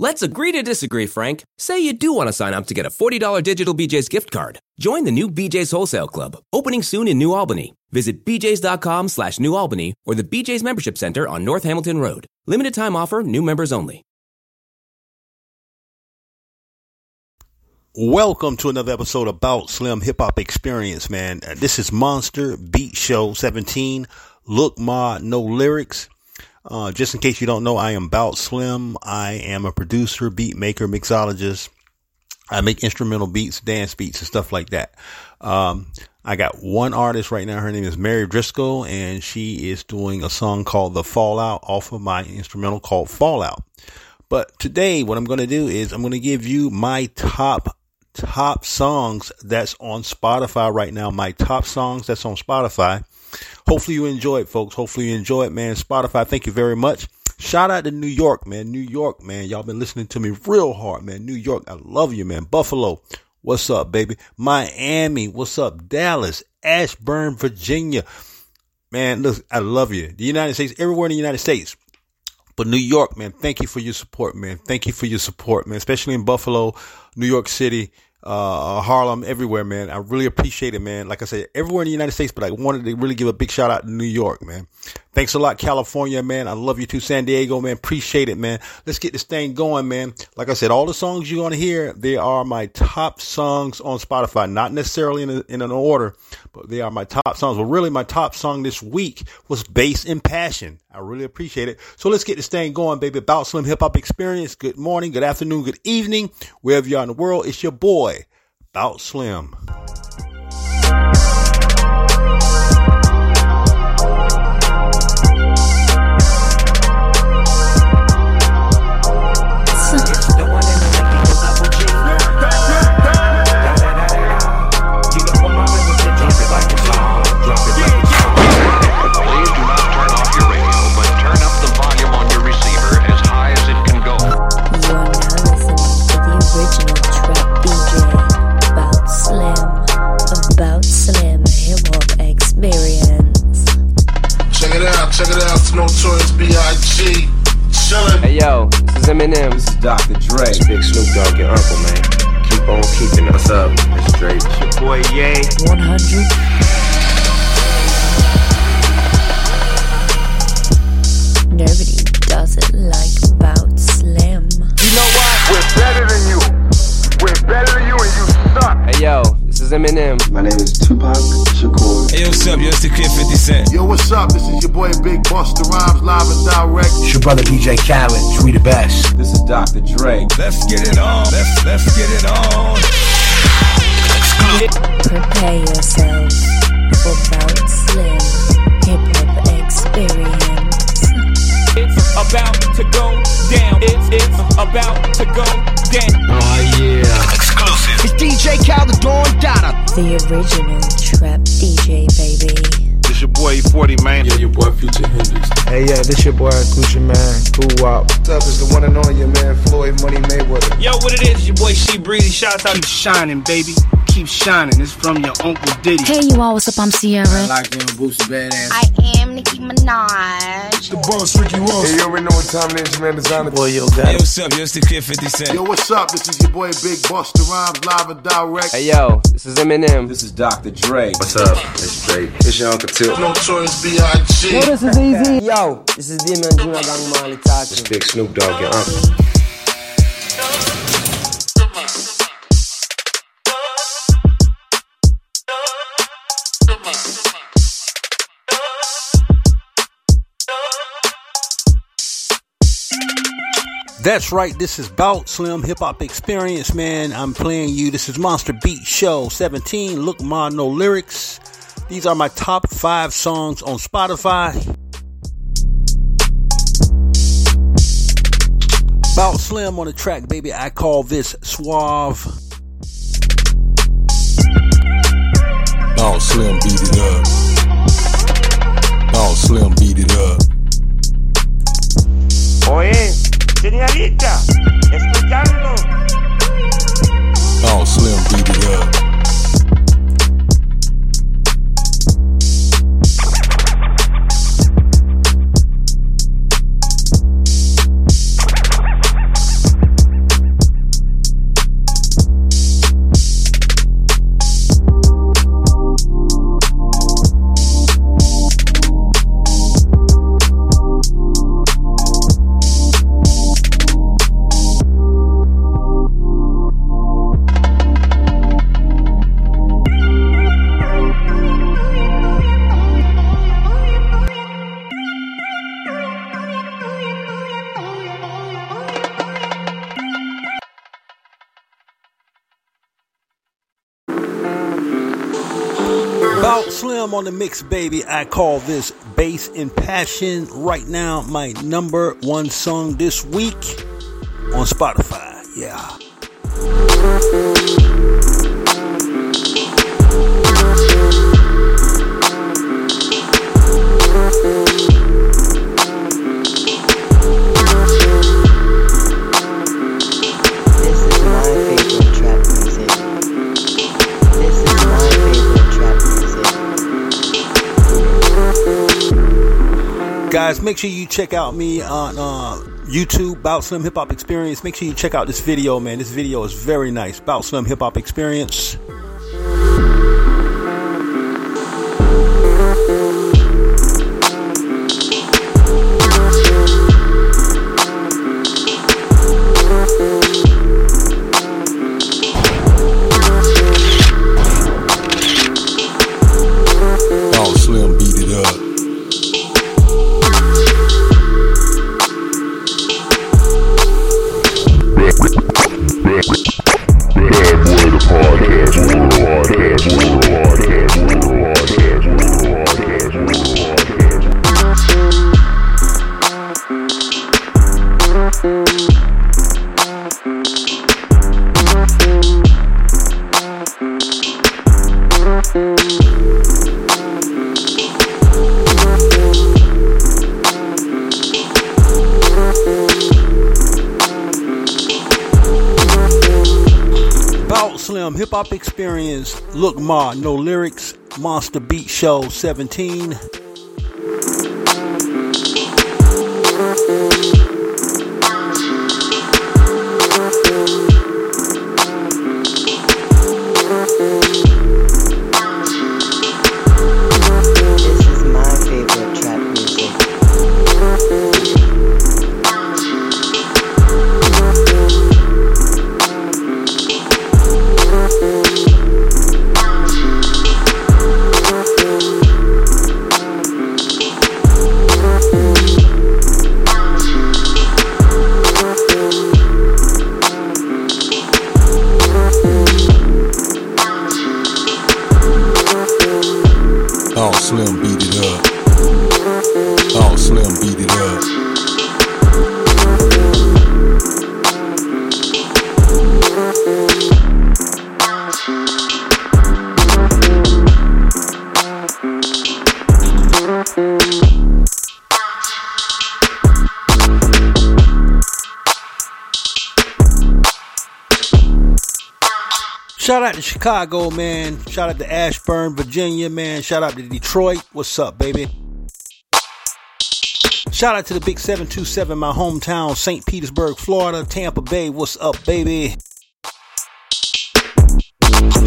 Let's agree to disagree, Frank. Say you do want to sign up to get a $40 digital BJ's gift card. Join the new BJ's Wholesale Club, opening soon in New Albany. Visit bjs.com slash New Albany or the BJ's Membership Center on North Hamilton Road. Limited time offer, new members only. Welcome to another episode about Slim Hip Hop Experience, man. This is Monster Beat Show 17. Look, Ma, no lyrics. Uh, just in case you don't know, I am Bout Slim. I am a producer, beat maker, mixologist. I make instrumental beats, dance beats, and stuff like that. Um, I got one artist right now. Her name is Mary Driscoll, and she is doing a song called The Fallout off of my instrumental called Fallout. But today, what I'm going to do is I'm going to give you my top top songs that's on Spotify right now. My top songs that's on Spotify. Hopefully you enjoy it, folks. Hopefully you enjoy it, man. Spotify, thank you very much. Shout out to New York, man. New York, man. Y'all been listening to me real hard, man. New York, I love you, man. Buffalo, what's up, baby? Miami, what's up? Dallas, Ashburn, Virginia. Man, look, I love you. The United States, everywhere in the United States. But New York, man, thank you for your support, man. Thank you for your support, man. Especially in Buffalo, New York City, uh, Harlem, everywhere, man. I really appreciate it, man. Like I said, everywhere in the United States, but I wanted to really give a big shout out to New York, man. Thanks a lot, California, man. I love you too, San Diego, man. Appreciate it, man. Let's get this thing going, man. Like I said, all the songs you're going to hear, they are my top songs on Spotify. Not necessarily in, a, in an order, but they are my top songs. Well, really, my top song this week was Bass and Passion. I really appreciate it. So let's get this thing going, baby. About Slim Hip Hop Experience. Good morning, good afternoon, good evening, wherever you are in the world. It's your boy, Bout Slim. This is Eminem. This is Dr. Dre. Big Snoop Dogg, your uncle, man. Keep on keeping us up. It's straight. It's your boy Ye. 100. Nobody does it like about Slim. You know what? We're better than you. We're better than you and you suck. Hey yo, this is Eminem. My name is Tupac Shakur. Hey, what's up? Yo, it's the kid 50 Cent. Yo, what's up? This is your boy Big Busta Rhymes live and direct. It's your brother DJ Khaled, we the best. This is Dr. Dre. Let's get it on. Let's let's get it on. Prepare yourself for about Slim hip hop experience. It's about to go down. It's, it's about to go down. Oh yeah. Exclusive. It's DJ Khaled, Don Dada. The original trap DJ, baby. This your boy 40 man. Yeah, your boy Future Hendrix. Hey, yeah, this your boy Gucci Mane. Cool Wop. What's up? It's the one and only your man Floyd Money Mayweather. Yo, what it is? Your boy She Breezy. Shouts out. Keep shining, baby. Keep shining. It's from your Uncle Diddy. Hey, you all, what's up? I'm Ciara. Locked in Boosie Badass. I am Nicki Minaj. The boss Ricky Ross. Hey, you already know what time it is, your man Desiigner. Boy, yo, Hey, got what's up? Yo, it's the kid 50 Cent. Yo, what's up? This is your boy Big Busta Rhymes live and direct. Hey yo, this is Eminem. This is Dr. Dre. What's up? It's straight. It's your Uncle Tip. Notorious B.I.G. Yo, this is EZ. Yo, this Damian Junior Gong Marley talking. It's Big Snoop Dogg, your uncle. That's right. This is Bout Slim Hip Hop Experience, man. I'm playing you. This is Monster Beat Show 17. Look, Ma, no lyrics. These are my top five songs on Spotify. Bout Slim on the track, baby. I call this suave. Bout Slim beat it up. Bout Slim beat it up. Oh yeah. Señorita, escuchando. Oh, Slim beat On the mix, baby. I call this Bass and Passion. Right now, my number one song this week on Spotify. Yeah. Guys, make sure you check out me on uh, YouTube, Bout Slim Hip Hop Experience. Make sure you check out this video, man. This video is very nice. Bout Slim Hip Hop Experience. Bout Slim Hip Hop Experience. Look Ma, no lyrics. Monster Beat Show 17. Out to Chicago, man. Shout out to Ashburn, Virginia, man. Shout out to Detroit. What's up, baby? Shout out to the Big 727, my hometown, St. Petersburg, Florida, Tampa Bay. What's up, baby?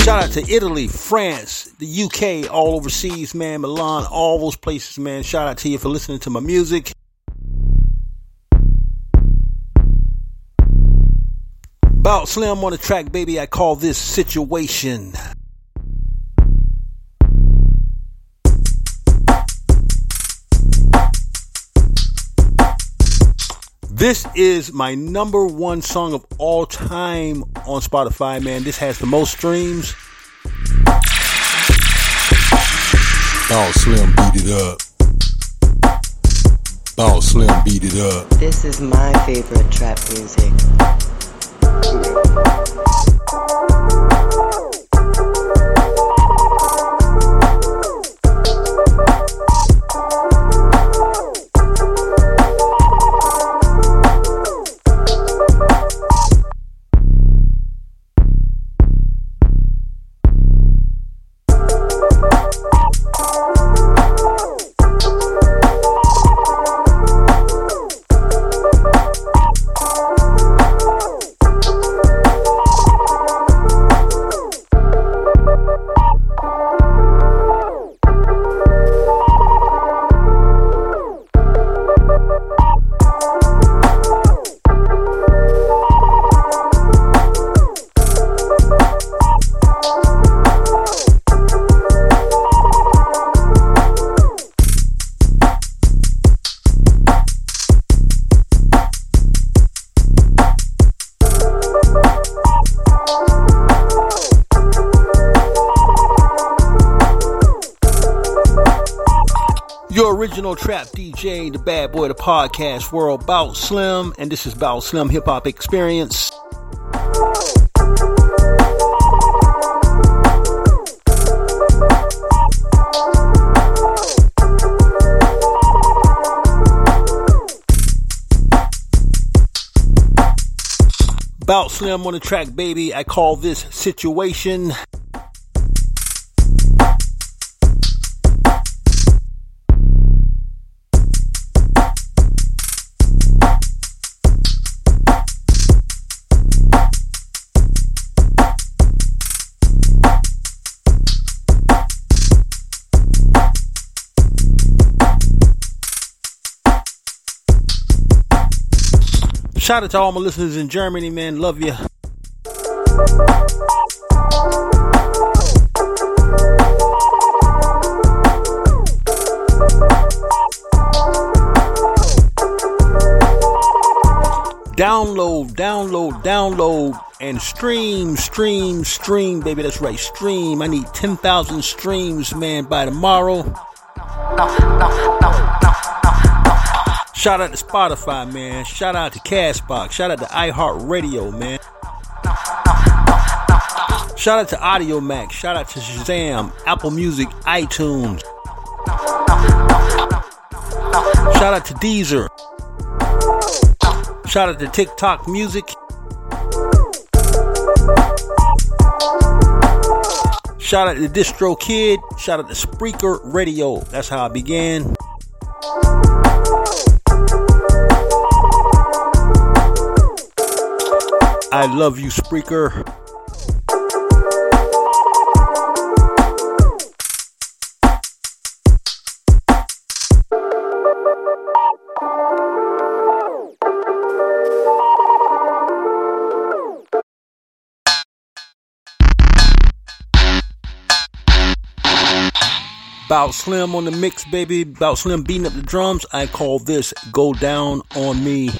Shout out to Italy, France, the UK, all overseas, man. Milan, all those places, man. Shout out to you for listening to my music. Bout Slim on the track, baby. I call this situation. This is my number one song of all time on Spotify, man. This has the most streams. Oh, Slim beat it up. Oh, Slim beat it up. This is my favorite trap music. Original DJ, the bad boy the podcast world, Bout Slim, and this is Bout Slim Hip Hop Experience. Bout Slim on the track, baby. I call this situation. Shout out to all my listeners in Germany, man. Love you. Download, download, download, and stream, stream, stream, baby. That's right, stream. I need 10,000 streams, man, by tomorrow. Shout out to Spotify, man. Shout out to Castbox. Shout out to iHeartRadio, man. Shout out to Audiomack. Shout out to Shazam, Apple Music, iTunes. Shout out to Deezer. Shout out to TikTok Music. Shout out to DistroKid. Shout out to Spreaker Radio. That's how I began. I love you, Spreaker. Bout Slim on the mix, baby. Bout Slim beating up the drums. I call this Go Down on Me.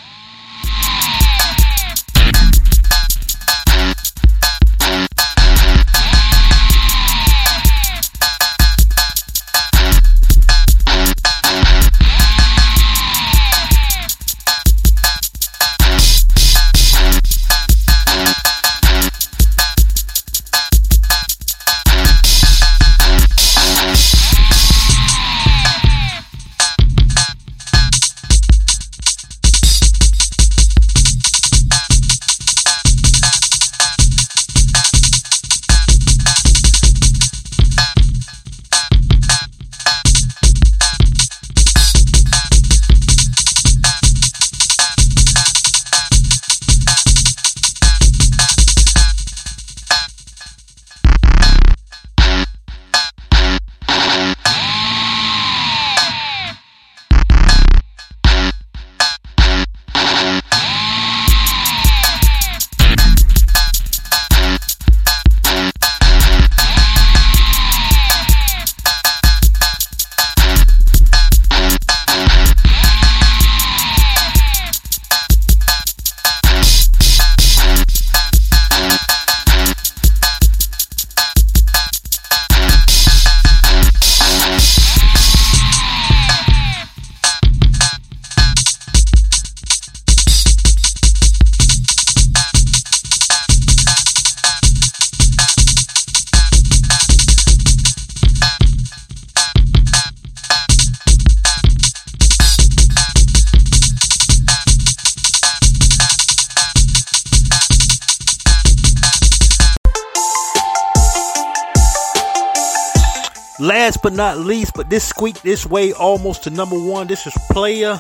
Last but not least, but this squeak this way almost to number one. This is Player.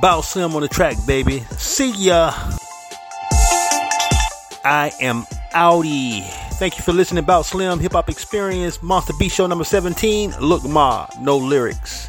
Bout Slim on the track, baby. See ya. I am Audi. Thank you for listening Bout Slim Hip Hop Experience Monster B Show number 17. Look Ma, no lyrics.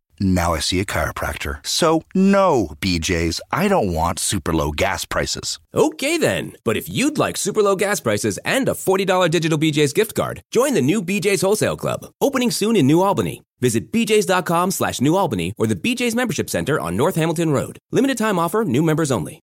Now I see a chiropractor. So, no, BJs, I don't want super low gas prices. Okay then, but if you'd like super low gas prices and a $40 digital BJ's gift card, join the new BJ's Wholesale Club, opening soon in New Albany. Visit bjs.com slash New Albany or the BJ's Membership Center on North Hamilton Road. Limited time offer, new members only.